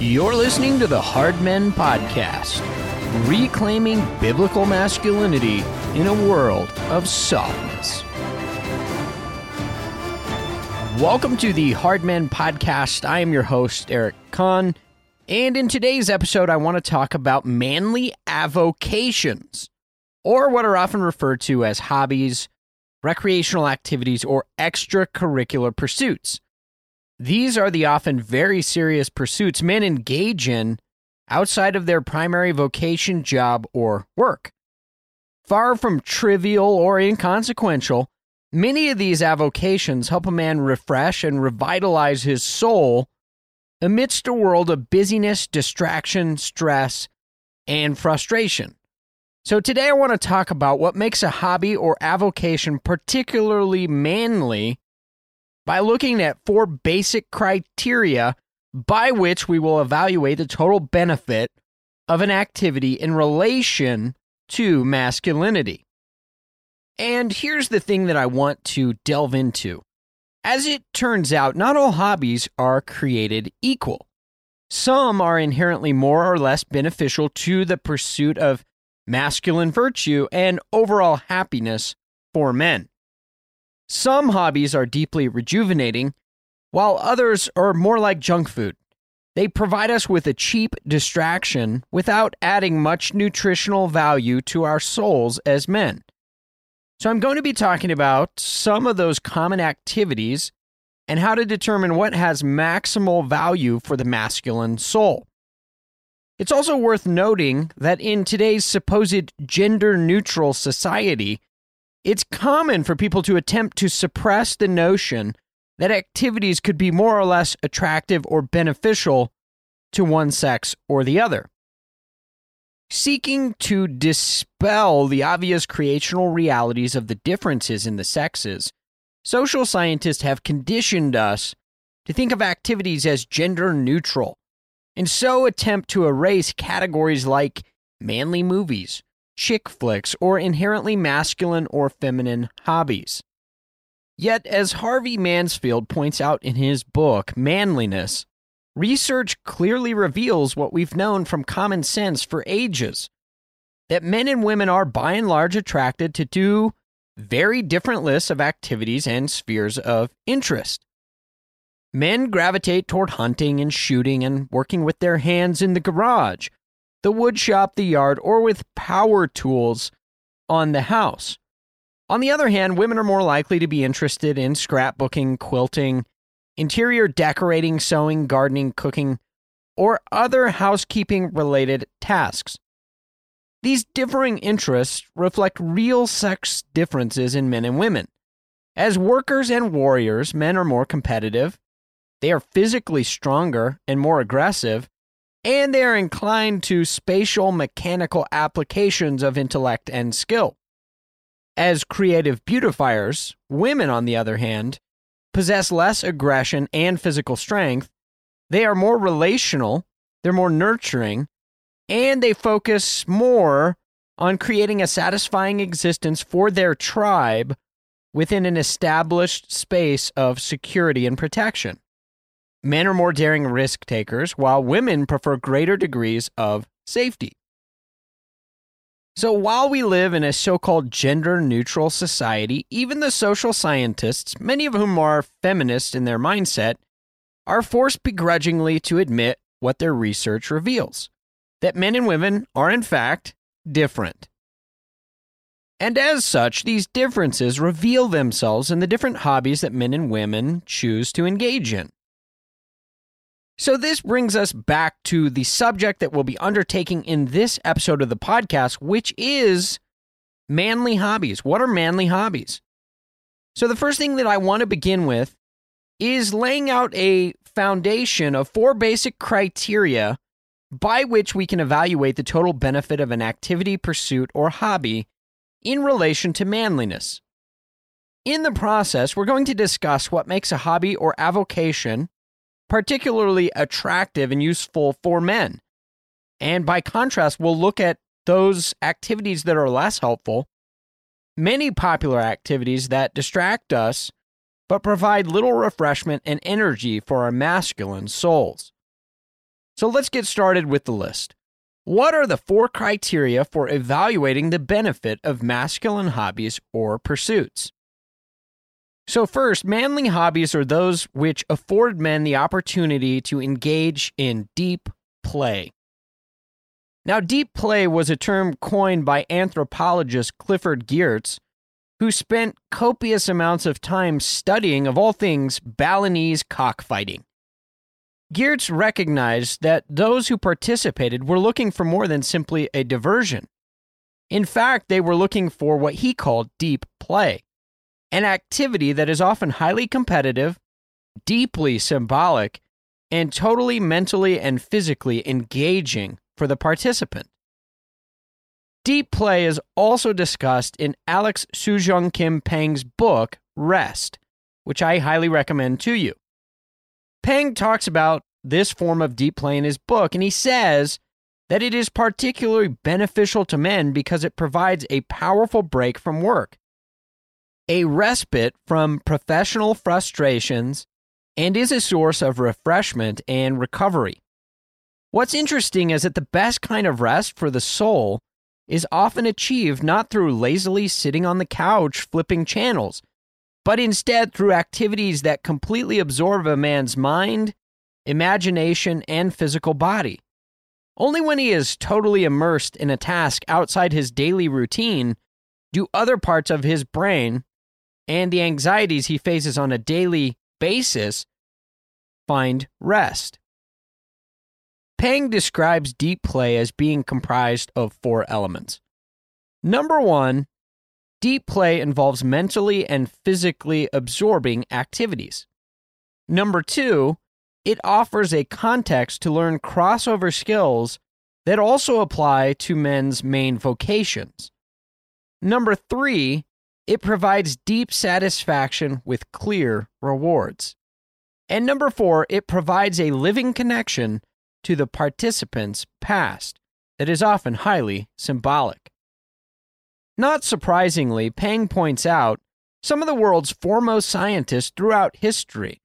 You're listening to the Hard Men Podcast, reclaiming biblical masculinity in a world of softness. Welcome to the Hard Men Podcast. I am your host, Eric Conn. And in today's episode, I want to talk about manly avocations, or what are often referred to as hobbies, recreational activities, or extracurricular pursuits. These are the often very serious pursuits men engage in outside of their primary vocation, job, or work. Far from trivial or inconsequential, many of these avocations help a man refresh and revitalize his soul amidst a world of busyness, distraction, stress, and frustration. So, today I want to talk about what makes a hobby or avocation particularly manly by looking at four basic criteria by which we will evaluate the total benefit of an activity in relation to masculinity. And here's the thing that I want to delve into. As it turns out, not all hobbies are created equal. Some are inherently more or less beneficial to the pursuit of masculine virtue and overall happiness for men. Some hobbies are deeply rejuvenating, while others are more like junk food. They provide us with a cheap distraction without adding much nutritional value to our souls as men. So, I'm going to be talking about some of those common activities and how to determine what has maximal value for the masculine soul. It's also worth noting that in today's supposed gender neutral society, it's common for people to attempt to suppress the notion that activities could be more or less attractive or beneficial to one sex or the other. Seeking to dispel the obvious creational realities of the differences in the sexes, social scientists have conditioned us to think of activities as gender neutral, and so attempt to erase categories like manly movies, chick flicks, or inherently masculine or feminine hobbies. Yet, as Harvey Mansfield points out in his book, Manliness, research clearly reveals what we've known from common sense for ages that men and women are by and large attracted to two very different lists of activities and spheres of interest. Men gravitate toward hunting and shooting and working with their hands in the garage, the wood shop, the yard, or with power tools on the house. On the other hand, women are more likely to be interested in scrapbooking, quilting, interior decorating, sewing, gardening, cooking, or other housekeeping related tasks. These differing interests reflect real sex differences in men and women. As workers and warriors, men are more competitive, they are physically stronger and more aggressive, and they are inclined to spatial mechanical applications of intellect and skill. As creative beautifiers, women, on the other hand, possess less aggression and physical strength. They are more relational, they're more nurturing, and they focus more on creating a satisfying existence for their tribe within an established space of security and protection. Men are more daring risk takers, while women prefer greater degrees of safety. So, while we live in a so called gender neutral society, even the social scientists, many of whom are feminist in their mindset, are forced begrudgingly to admit what their research reveals that men and women are, in fact, different. And as such, these differences reveal themselves in the different hobbies that men and women choose to engage in. So, this brings us back to the subject that we'll be undertaking in this episode of the podcast, which is manly hobbies. What are manly hobbies? So, the first thing that I want to begin with is laying out a foundation of four basic criteria by which we can evaluate the total benefit of an activity, pursuit, or hobby in relation to manliness. In the process, we're going to discuss what makes a hobby or avocation particularly attractive and useful for men. And by contrast, we'll look at those activities that are less helpful, many popular activities that distract us but provide little refreshment and energy for our masculine souls. So let's get started with the list. What are the four criteria for evaluating the benefit of masculine hobbies or pursuits? So, first, manly hobbies are those which afford men the opportunity to engage in deep play. Now, deep play was a term coined by anthropologist Clifford Geertz, who spent copious amounts of time studying, of all things, Balinese cockfighting. Geertz recognized that those who participated were looking for more than simply a diversion. In fact, they were looking for what he called deep play, an activity that is often highly competitive, deeply symbolic, and totally mentally and physically engaging for the participant. Deep play is also discussed in Alex Soojung Kim Pang's book, Rest, which I highly recommend to you. Pang talks about this form of deep play in his book, and he says that it is particularly beneficial to men because it provides a powerful break from work, a respite from professional frustrations, and is a source of refreshment and recovery. What's interesting is that the best kind of rest for the soul is often achieved not through lazily sitting on the couch flipping channels, but instead through activities that completely absorb a man's mind, imagination, and physical body. Only when he is totally immersed in a task outside his daily routine do other parts of his brain and the anxieties he faces on a daily basis find rest. Pang describes deep play as being comprised of four elements. Number one, deep play involves mentally and physically absorbing activities. Number two, it offers a context to learn crossover skills that also apply to men's main vocations. Number three, it provides deep satisfaction with clear rewards. And number four, it provides a living connection to the participant's past that is often highly symbolic. Not surprisingly, Pang points out some of the world's foremost scientists throughout history,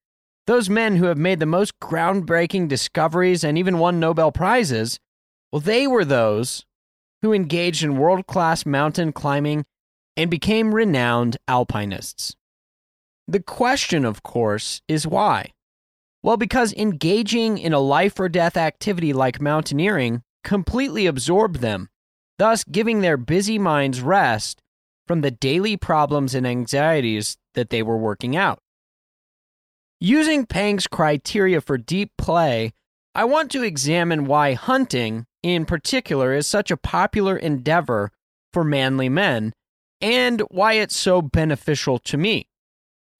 those men who have made the most groundbreaking discoveries and even won Nobel Prizes, well, they were those who engaged in world class mountain climbing and became renowned alpinists. The question, of course, is why? Well, because engaging in a life or death activity like mountaineering completely absorbed them, thus giving their busy minds rest from the daily problems and anxieties that they were working out. Using Pang's criteria for deep play, I want to examine why hunting, in particular, is such a popular endeavor for manly men and why it's so beneficial to me.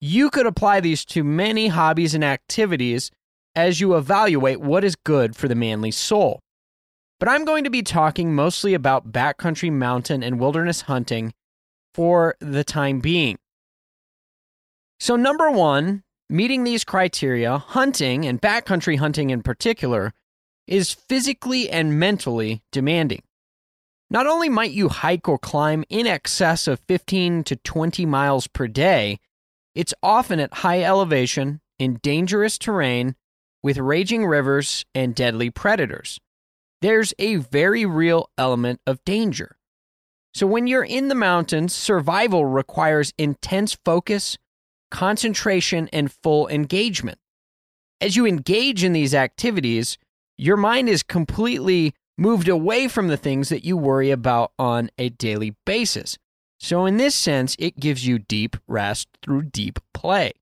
You could apply these to many hobbies and activities as you evaluate what is good for the manly soul. But I'm going to be talking mostly about backcountry mountain and wilderness hunting for the time being. So, number one, meeting these criteria, hunting and backcountry hunting in particular, is physically and mentally demanding. Not only might you hike or climb in excess of 15 to 20 miles per day, it's often at high elevation, in dangerous terrain, with raging rivers and deadly predators. There's a very real element of danger. So, when you're in the mountains, survival requires intense focus, concentration, and full engagement. As you engage in these activities, your mind is completely moved away from the things that you worry about on a daily basis. So, in this sense, it gives you deep rest through deep play.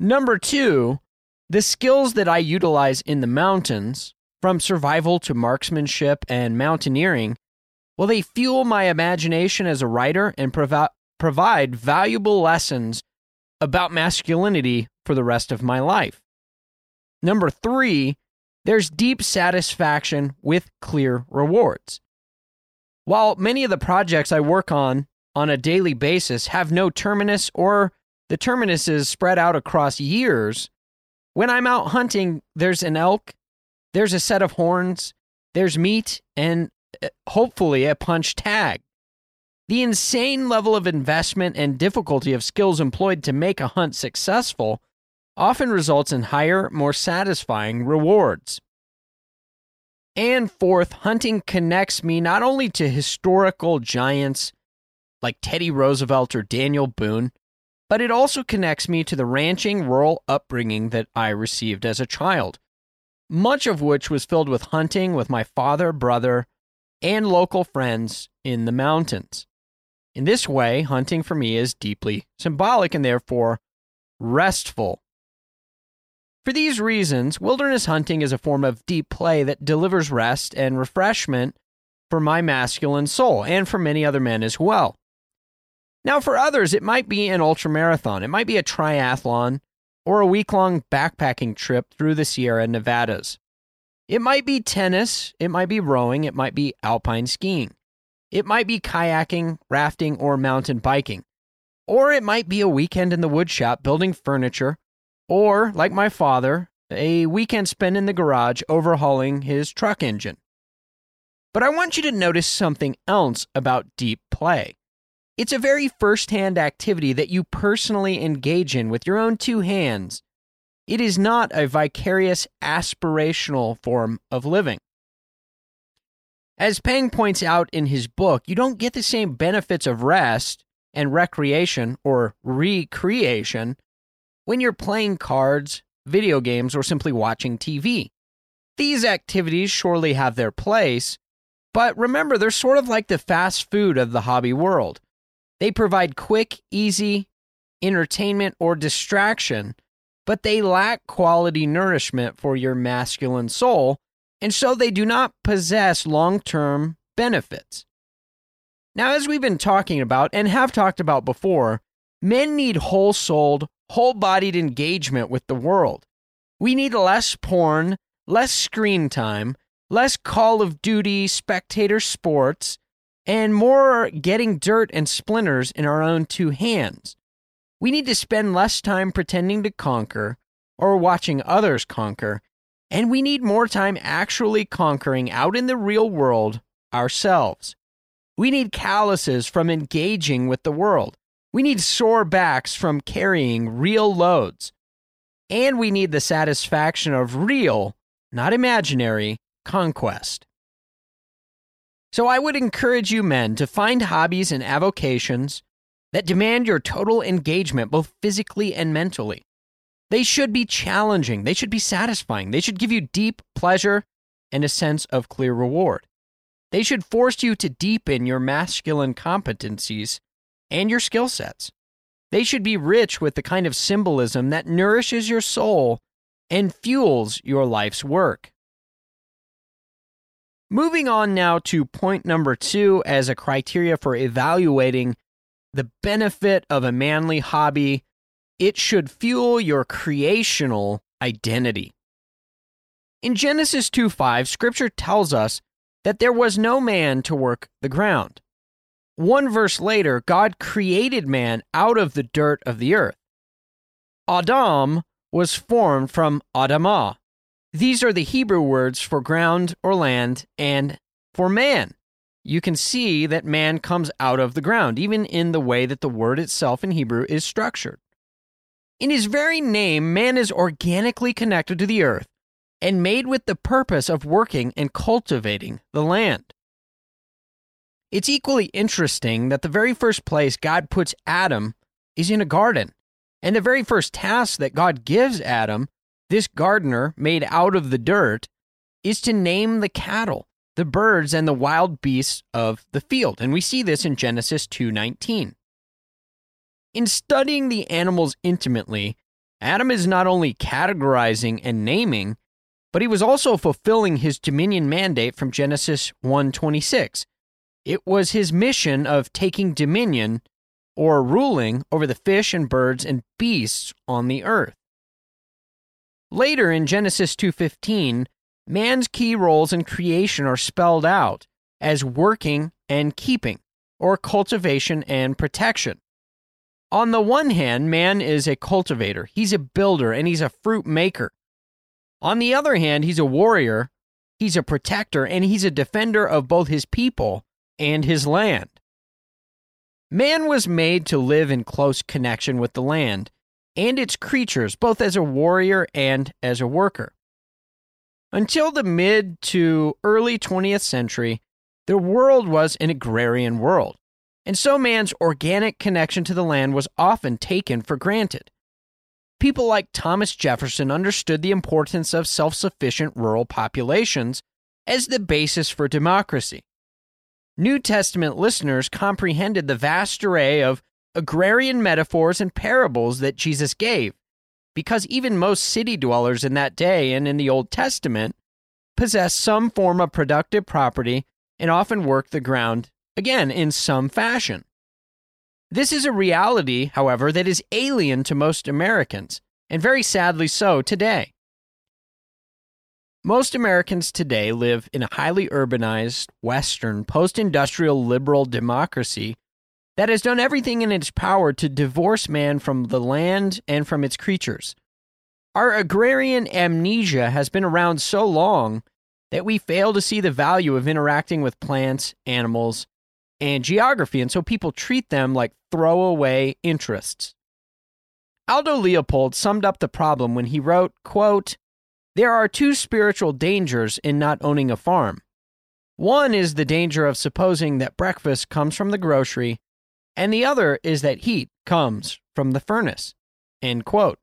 Number two, the skills that I utilize in the mountains, from survival to marksmanship and mountaineering, well, they fuel my imagination as a writer and provi- provide valuable lessons about masculinity for the rest of my life. Number three, there's deep satisfaction with clear rewards. While many of the projects I work on on a daily basis have no terminus or the terminus is spread out across years, when I'm out hunting, there's an elk, there's a set of horns, there's meat, and uh, hopefully a punch tag. The insane level of investment and difficulty of skills employed to make a hunt successful often results in higher, more satisfying rewards. And fourth, hunting connects me not only to historical giants like Teddy Roosevelt or Daniel Boone, but it also connects me to the ranching rural upbringing that I received as a child, much of which was filled with hunting with my father, brother, and local friends in the mountains. In this way, hunting for me is deeply symbolic and therefore restful. For these reasons, wilderness hunting is a form of deep play that delivers rest and refreshment for my masculine soul and for many other men as well. Now, for others, it might be an ultramarathon, it might be a triathlon, or a week long backpacking trip through the Sierra Nevadas. It might be tennis, it might be rowing, it might be alpine skiing. It might be kayaking, rafting, or mountain biking. Or it might be a weekend in the woodshop building furniture, or, like my father, a weekend spent in the garage overhauling his truck engine. But I want you to notice something else about deep play. It's a very first hand activity that you personally engage in with your own two hands. It is not a vicarious, aspirational form of living. As Pang points out in his book, you don't get the same benefits of rest and recreation or recreation when you're playing cards, video games, or simply watching TV. These activities surely have their place, but remember, they're sort of like the fast food of the hobby world. They provide quick, easy entertainment or distraction, but they lack quality nourishment for your masculine soul and so they do not possess long term benefits. Now, as we've been talking about and have talked about before, men need whole souled, whole bodied engagement with the world. We need less porn, less screen time, less Call of Duty spectator sports, and more getting dirt and splinters in our own two hands. We need to spend less time pretending to conquer or watching others conquer and we need more time actually conquering out in the real world ourselves. We need calluses from engaging with the world. We need sore backs from carrying real loads. And we need the satisfaction of real, not imaginary, conquest. So I would encourage you men to find hobbies and avocations that demand your total engagement both physically and mentally. They should be challenging. They should be satisfying. They should give you deep pleasure and a sense of clear reward. They should force you to deepen your masculine competencies and your skill sets. They should be rich with the kind of symbolism that nourishes your soul and fuels your life's work. Moving on now to point number two as a criteria for evaluating the benefit of a manly hobby it should fuel your creational identity. In Genesis 2 5, scripture tells us that there was no man to work the ground. One verse later, God created man out of the dirt of the earth. Adam was formed from Adamah. These are the Hebrew words for ground or land and for man. You can see that man comes out of the ground, even in the way that the word itself in Hebrew is structured. In his very name, man is organically connected to the earth and made with the purpose of working and cultivating the land. It's equally interesting that the very first place God puts Adam is in a garden. And the very first task that God gives Adam, this gardener made out of the dirt, is to name the cattle, the birds and the wild beasts of the field. And we see this in Genesis 2:19. In studying the animals intimately, Adam is not only categorizing and naming, but he was also fulfilling his dominion mandate from Genesis 1:26. It was his mission of taking dominion or ruling over the fish and birds and beasts on the earth. Later in Genesis 2:15, man's key roles in creation are spelled out as working and keeping or cultivation and protection. On the one hand, man is a cultivator, he's a builder, and he's a fruit maker. On the other hand, he's a warrior, he's a protector, and he's a defender of both his people and his land. Man was made to live in close connection with the land and its creatures, both as a warrior and as a worker. Until the mid to early 20th century, the world was an agrarian world, and so man's organic connection to the land was often taken for granted. People like Thomas Jefferson understood the importance of self sufficient rural populations as the basis for democracy. New Testament listeners comprehended the vast array of agrarian metaphors and parables that Jesus gave, because even most city dwellers in that day and in the Old Testament possessed some form of productive property and often worked the ground, again, in some fashion. This is a reality, however, that is alien to most Americans, and very sadly so today. Most Americans today live in a highly urbanized, Western, post industrial liberal democracy that has done everything in its power to divorce man from the land and from its creatures. Our agrarian amnesia has been around so long that we fail to see the value of interacting with plants, animals, and geography, and so people treat them like throwaway interests. Aldo Leopold summed up the problem when he wrote, quote, There are two spiritual dangers in not owning a farm. One is the danger of supposing that breakfast comes from the grocery, and the other is that heat comes from the furnace. End quote.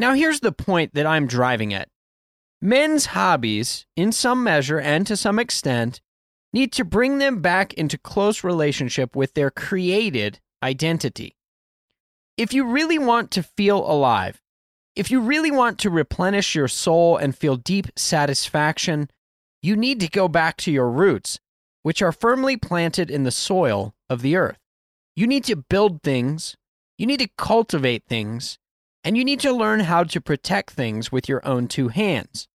Now, here's the point that I'm driving at. Men's hobbies, in some measure and to some extent, need to bring them back into close relationship with their created identity. If you really want to feel alive, if you really want to replenish your soul and feel deep satisfaction, you need to go back to your roots, which are firmly planted in the soil of the earth. You need to build things, you need to cultivate things, and you need to learn how to protect things with your own two hands.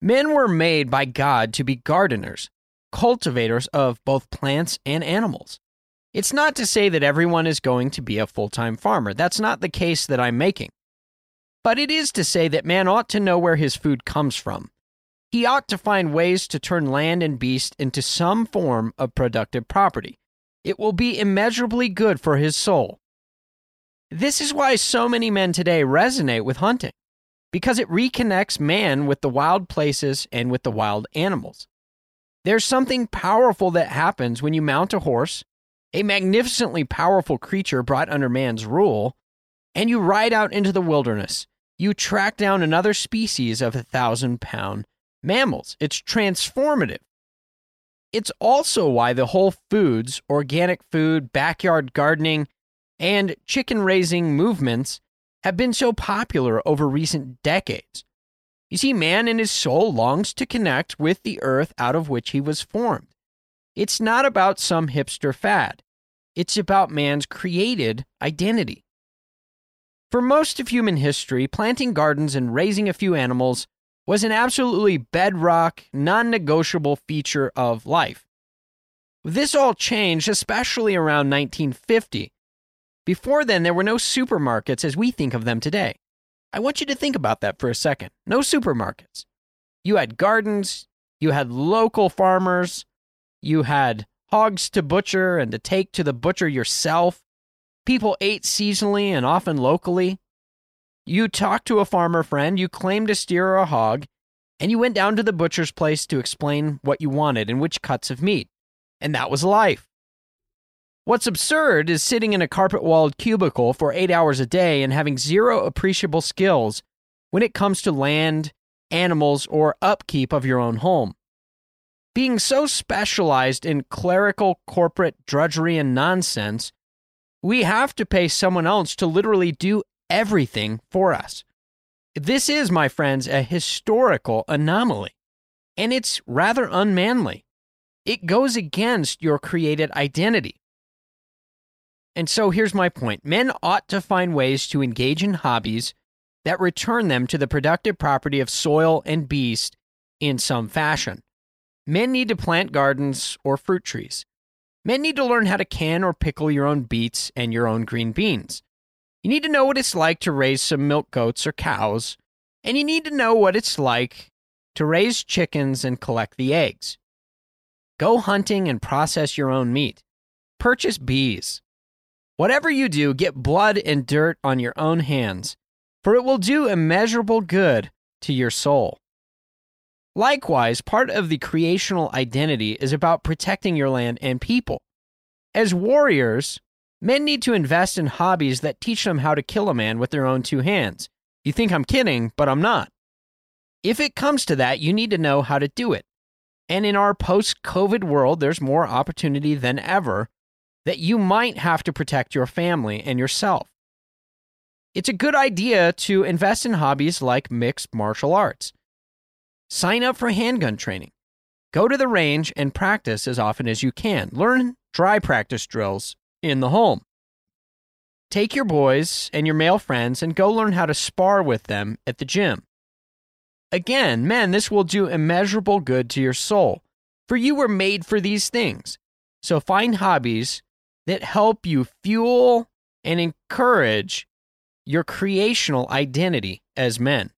Men were made by God to be gardeners, cultivators of both plants and animals. It's not to say that everyone is going to be a full time farmer. That's not the case that I'm making. But it is to say that man ought to know where his food comes from. He ought to find ways to turn land and beast into some form of productive property. It will be immeasurably good for his soul. This is why so many men today resonate with hunting, because it reconnects man with the wild places and with the wild animals. There's something powerful that happens when you mount a horse, a magnificently powerful creature brought under man's rule, and you ride out into the wilderness. You track down another species of a thousand pound mammals. It's transformative. It's also why the Whole Foods, organic food, backyard gardening, and chicken raising movements have been so popular over recent decades. You see, man in his soul longs to connect with the earth out of which he was formed. It's not about some hipster fad, it's about man's created identity. For most of human history, planting gardens and raising a few animals was an absolutely bedrock, non negotiable feature of life. This all changed, especially around 1950, before then, there were no supermarkets as we think of them today. I want you to think about that for a second. No supermarkets. You had gardens, you had local farmers, you had hogs to butcher and to take to the butcher yourself. People ate seasonally and often locally. You talked to a farmer friend, you claimed a steer or a hog, and you went down to the butcher's place to explain what you wanted and which cuts of meat. And that was life. What's absurd is sitting in a carpet walled cubicle for eight hours a day and having zero appreciable skills when it comes to land, animals, or upkeep of your own home. Being so specialized in clerical corporate drudgery and nonsense, we have to pay someone else to literally do everything for us. This is, my friends, a historical anomaly, and it's rather unmanly. It goes against your created identity. And so here's my point men ought to find ways to engage in hobbies that return them to the productive property of soil and beast in some fashion. Men need to plant gardens or fruit trees. Men need to learn how to can or pickle your own beets and your own green beans. You need to know what it's like to raise some milk goats or cows, and you need to know what it's like to raise chickens and collect the eggs. Go hunting and process your own meat. Purchase bees. Whatever you do, get blood and dirt on your own hands, for it will do immeasurable good to your soul. Likewise, part of the creational identity is about protecting your land and people. As warriors, men need to invest in hobbies that teach them how to kill a man with their own two hands. You think I'm kidding, but I'm not. If it comes to that, you need to know how to do it. And in our post COVID world, there's more opportunity than ever that you might have to protect your family and yourself. It's a good idea to invest in hobbies like mixed martial arts. Sign up for handgun training. Go to the range and practice as often as you can. Learn dry practice drills in the home. Take your boys and your male friends and go learn how to spar with them at the gym. Again, men, this will do immeasurable good to your soul, for you were made for these things. So find hobbies that help you fuel and encourage your creational identity as men.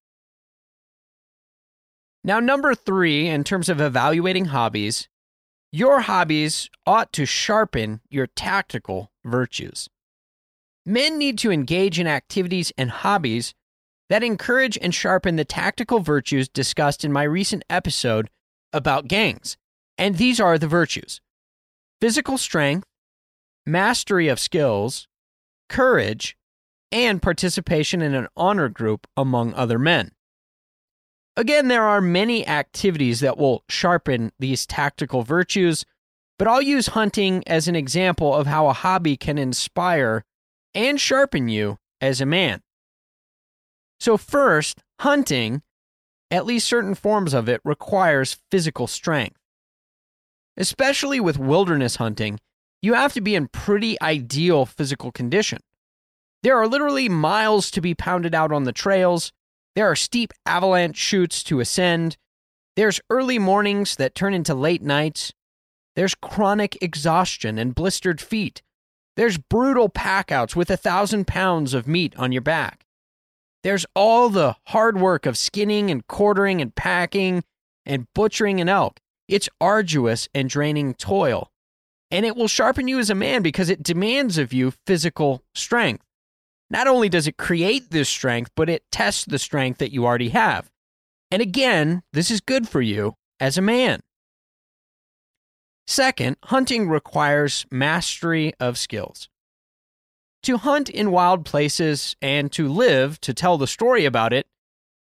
Now, number three, in terms of evaluating hobbies, your hobbies ought to sharpen your tactical virtues. Men need to engage in activities and hobbies that encourage and sharpen the tactical virtues discussed in my recent episode about gangs. And these are the virtues physical strength, mastery of skills, courage, and participation in an honor group among other men. Again, there are many activities that will sharpen these tactical virtues, but I'll use hunting as an example of how a hobby can inspire and sharpen you as a man. So, first, hunting, at least certain forms of it, requires physical strength. Especially with wilderness hunting, you have to be in pretty ideal physical condition. There are literally miles to be pounded out on the trails. There are steep avalanche chutes to ascend. There's early mornings that turn into late nights. There's chronic exhaustion and blistered feet. There's brutal packouts with a thousand pounds of meat on your back. There's all the hard work of skinning and quartering and packing and butchering an elk. It's arduous and draining toil and it will sharpen you as a man because it demands of you physical strength. Not only does it create this strength, but it tests the strength that you already have. And again, this is good for you as a man. Second, hunting requires mastery of skills. To hunt in wild places and to live to tell the story about it,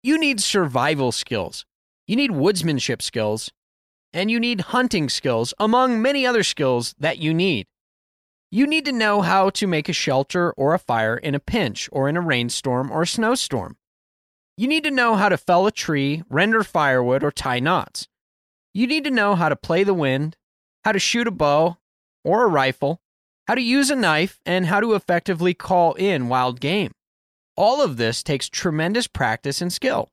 you need survival skills. You need woodsmanship skills and you need hunting skills, among many other skills that you need. You need to know how to make a shelter or a fire in a pinch, or in a rainstorm or a snowstorm. You need to know how to fell a tree, render firewood, or tie knots. You need to know how to play the wind, how to shoot a bow or a rifle, how to use a knife, and how to effectively call in wild game. All of this takes tremendous practice and skill.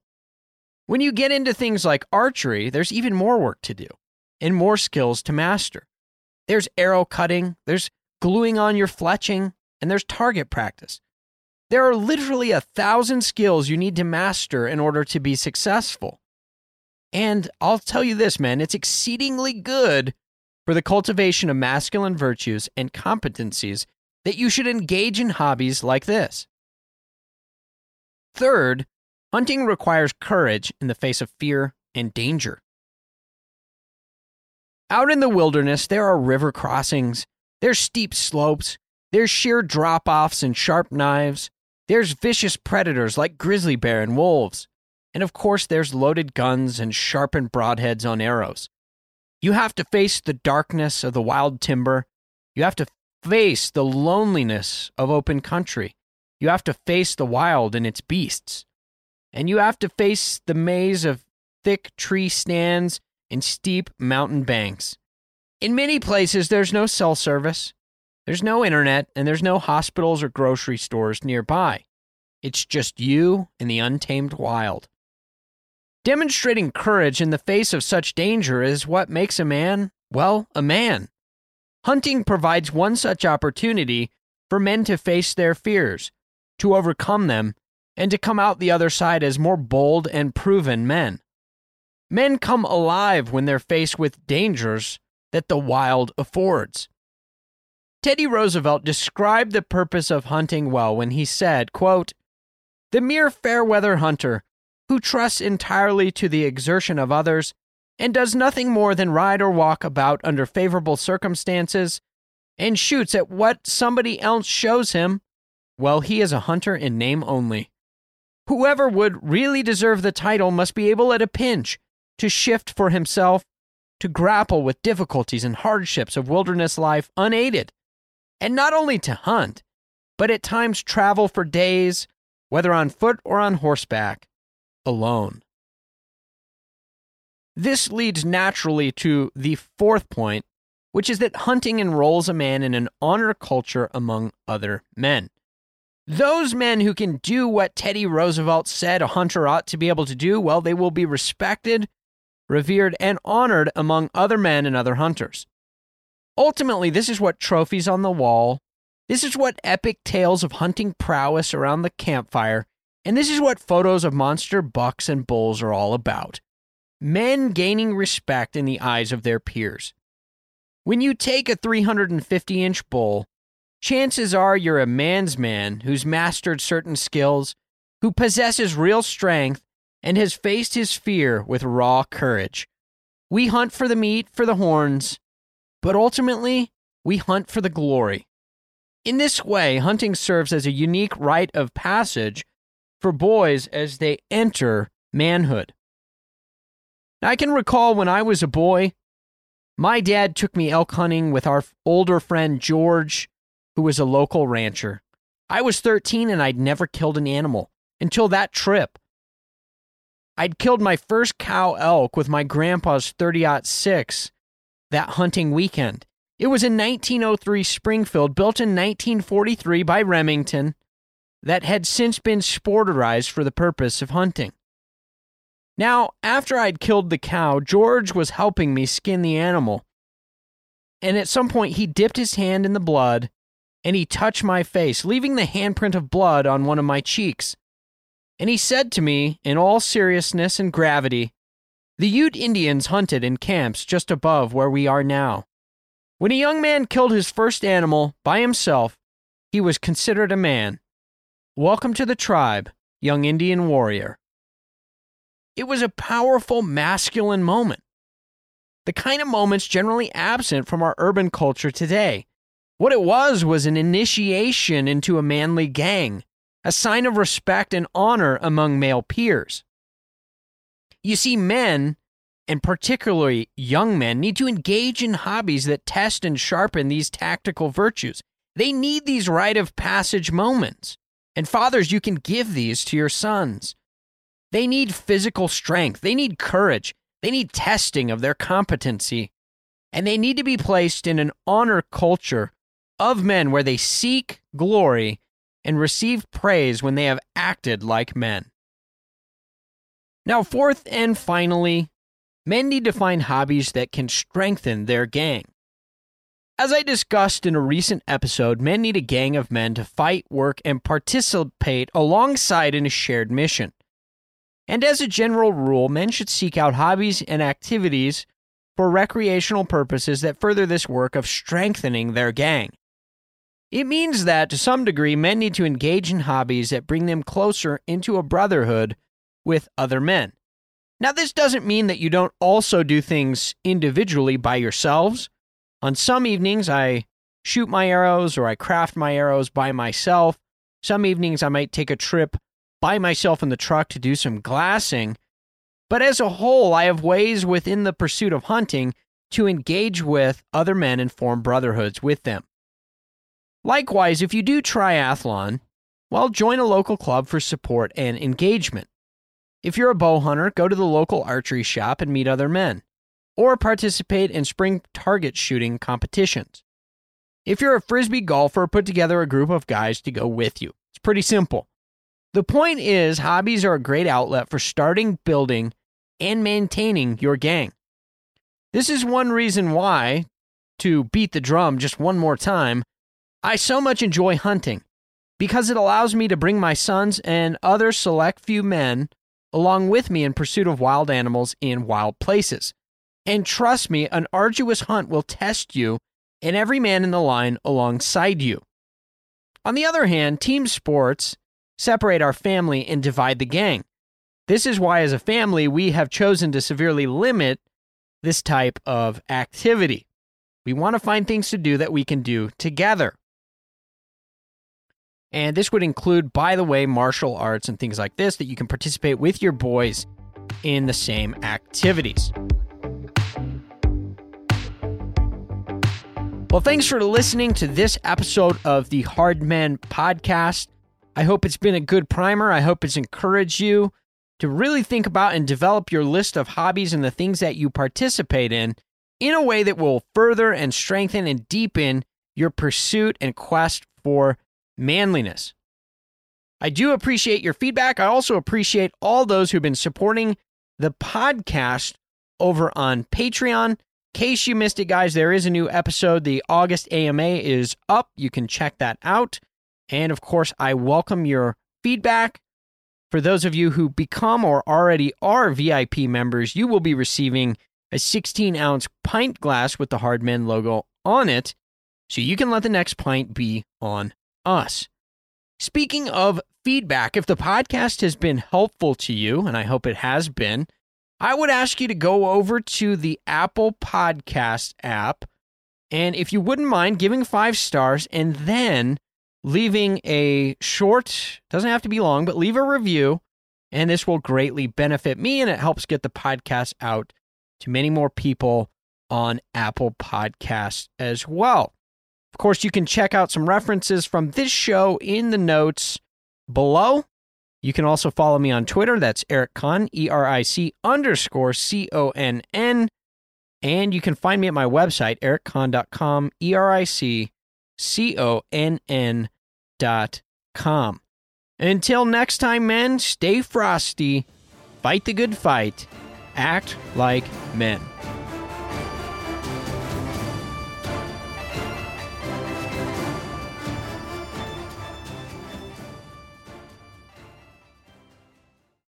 When you get into things like archery, there's even more work to do and more skills to master. There's arrow cutting, there's gluing on your fletching, and there's target practice. There are literally a thousand skills you need to master in order to be successful. And I'll tell you this, man, it's exceedingly good for the cultivation of masculine virtues and competencies that you should engage in hobbies like this. Third, Hunting requires courage in the face of fear and danger. Out in the wilderness, there are river crossings, there's steep slopes, there's sheer drop offs and sharp knives, there's vicious predators like grizzly bear and wolves, and of course, there's loaded guns and sharpened broadheads on arrows. You have to face the darkness of the wild timber. You have to face the loneliness of open country. You have to face the wild and its beasts and you have to face the maze of thick tree stands and steep mountain banks. In many places, there's no cell service, there's no internet, and there's no hospitals or grocery stores nearby. It's just you and the untamed wild. Demonstrating courage in the face of such danger is what makes a man, well, a man. Hunting provides one such opportunity for men to face their fears, to overcome them, and to come out the other side as more bold and proven men. Men come alive when they're faced with dangers that the wild affords. Teddy Roosevelt described the purpose of hunting well when he said, quote, The mere fair weather hunter who trusts entirely to the exertion of others and does nothing more than ride or walk about under favorable circumstances and shoots at what somebody else shows him, well, he is a hunter in name only. Whoever would really deserve the title must be able at a pinch to shift for himself, to grapple with difficulties and hardships of wilderness life unaided, and not only to hunt, but at times travel for days, whether on foot or on horseback, alone. This leads naturally to the fourth point, which is that hunting enrolls a man in an honor culture among other men. Those men who can do what Teddy Roosevelt said a hunter ought to be able to do, well, they will be respected, revered, and honored among other men and other hunters. Ultimately, this is what trophies on the wall, this is what epic tales of hunting prowess around the campfire, and this is what photos of monster bucks and bulls are all about. Men gaining respect in the eyes of their peers. When you take a 350 inch bull, chances are you're a man's man who's mastered certain skills, who possesses real strength, and has faced his fear with raw courage. We hunt for the meat, for the horns, but ultimately, we hunt for the glory. In this way, hunting serves as a unique rite of passage for boys as they enter manhood. Now, I can recall when I was a boy, my dad took me elk hunting with our older friend George, who was a local rancher. I was 13 and I'd never killed an animal until that trip. I'd killed my first cow elk with my grandpa's 30 6 that hunting weekend. It was a 1903 Springfield built in 1943 by Remington that had since been sporterized for the purpose of hunting. Now, after I'd killed the cow, George was helping me skin the animal. And at some point, he dipped his hand in the blood and he touched my face, leaving the handprint of blood on one of my cheeks. And he said to me, in all seriousness and gravity, The Ute Indians hunted in camps just above where we are now. When a young man killed his first animal by himself, he was considered a man. Welcome to the tribe, young Indian warrior. It was a powerful masculine moment. The kind of moments generally absent from our urban culture today. What it was was an initiation into a manly gang, a sign of respect and honor among male peers. You see, men, and particularly young men, need to engage in hobbies that test and sharpen these tactical virtues. They need these rite of passage moments. And fathers, you can give these to your sons. They need physical strength, they need courage, they need testing of their competency, and they need to be placed in an honor culture of men where they seek glory and receive praise when they have acted like men. Now, fourth and finally, men need to find hobbies that can strengthen their gang. As I discussed in a recent episode, men need a gang of men to fight, work, and participate alongside in a shared mission. And as a general rule, men should seek out hobbies and activities for recreational purposes that further this work of strengthening their gang. It means that, to some degree, men need to engage in hobbies that bring them closer into a brotherhood with other men. Now, this doesn't mean that you don't also do things individually by yourselves. On some evenings, I shoot my arrows or I craft my arrows by myself. Some evenings, I might take a trip by myself in the truck to do some glassing. But as a whole, I have ways within the pursuit of hunting to engage with other men and form brotherhoods with them. Likewise, if you do triathlon, well, join a local club for support and engagement. If you're a bow hunter, go to the local archery shop and meet other men, or participate in spring target shooting competitions. If you're a frisbee golfer, put together a group of guys to go with you. It's pretty simple. The point is, hobbies are a great outlet for starting, building, and maintaining your gang. This is one reason why, to beat the drum just one more time, I so much enjoy hunting because it allows me to bring my sons and other select few men along with me in pursuit of wild animals in wild places. And trust me, an arduous hunt will test you and every man in the line alongside you. On the other hand, team sports separate our family and divide the gang. This is why, as a family, we have chosen to severely limit this type of activity. We want to find things to do that we can do together. And this would include, by the way, martial arts and things like this that you can participate with your boys in the same activities. Well, thanks for listening to this episode of the Hard Men podcast. I hope it's been a good primer. I hope it's encouraged you to really think about and develop your list of hobbies and the things that you participate in in a way that will further and strengthen and deepen your pursuit and quest for manliness. I do appreciate your feedback. I also appreciate all those who've been supporting the podcast over on Patreon. In case you missed it, guys, there is a new episode. The August AMA is up. You can check that out. And of course, I welcome your feedback. For those of you who become or already are VIP members, you will be receiving a 16 ounce pint glass with the Hardman logo on it, so you can let the next pint be on us. Speaking of feedback, if the podcast has been helpful to you, and I hope it has been, I would ask you to go over to the Apple Podcast app. And if you wouldn't mind giving five stars and then leaving a short, doesn't have to be long, but leave a review. And this will greatly benefit me and it helps get the podcast out to many more people on Apple Podcasts as well. Of course, you can check out some references from this show in the notes below. You can also follow me on Twitter. That's Eric Conn, E R I C underscore C O N N. And you can find me at my website, ericconn.com, E R I C C O N N dot com. Until next time, men, stay frosty, fight the good fight, act like men.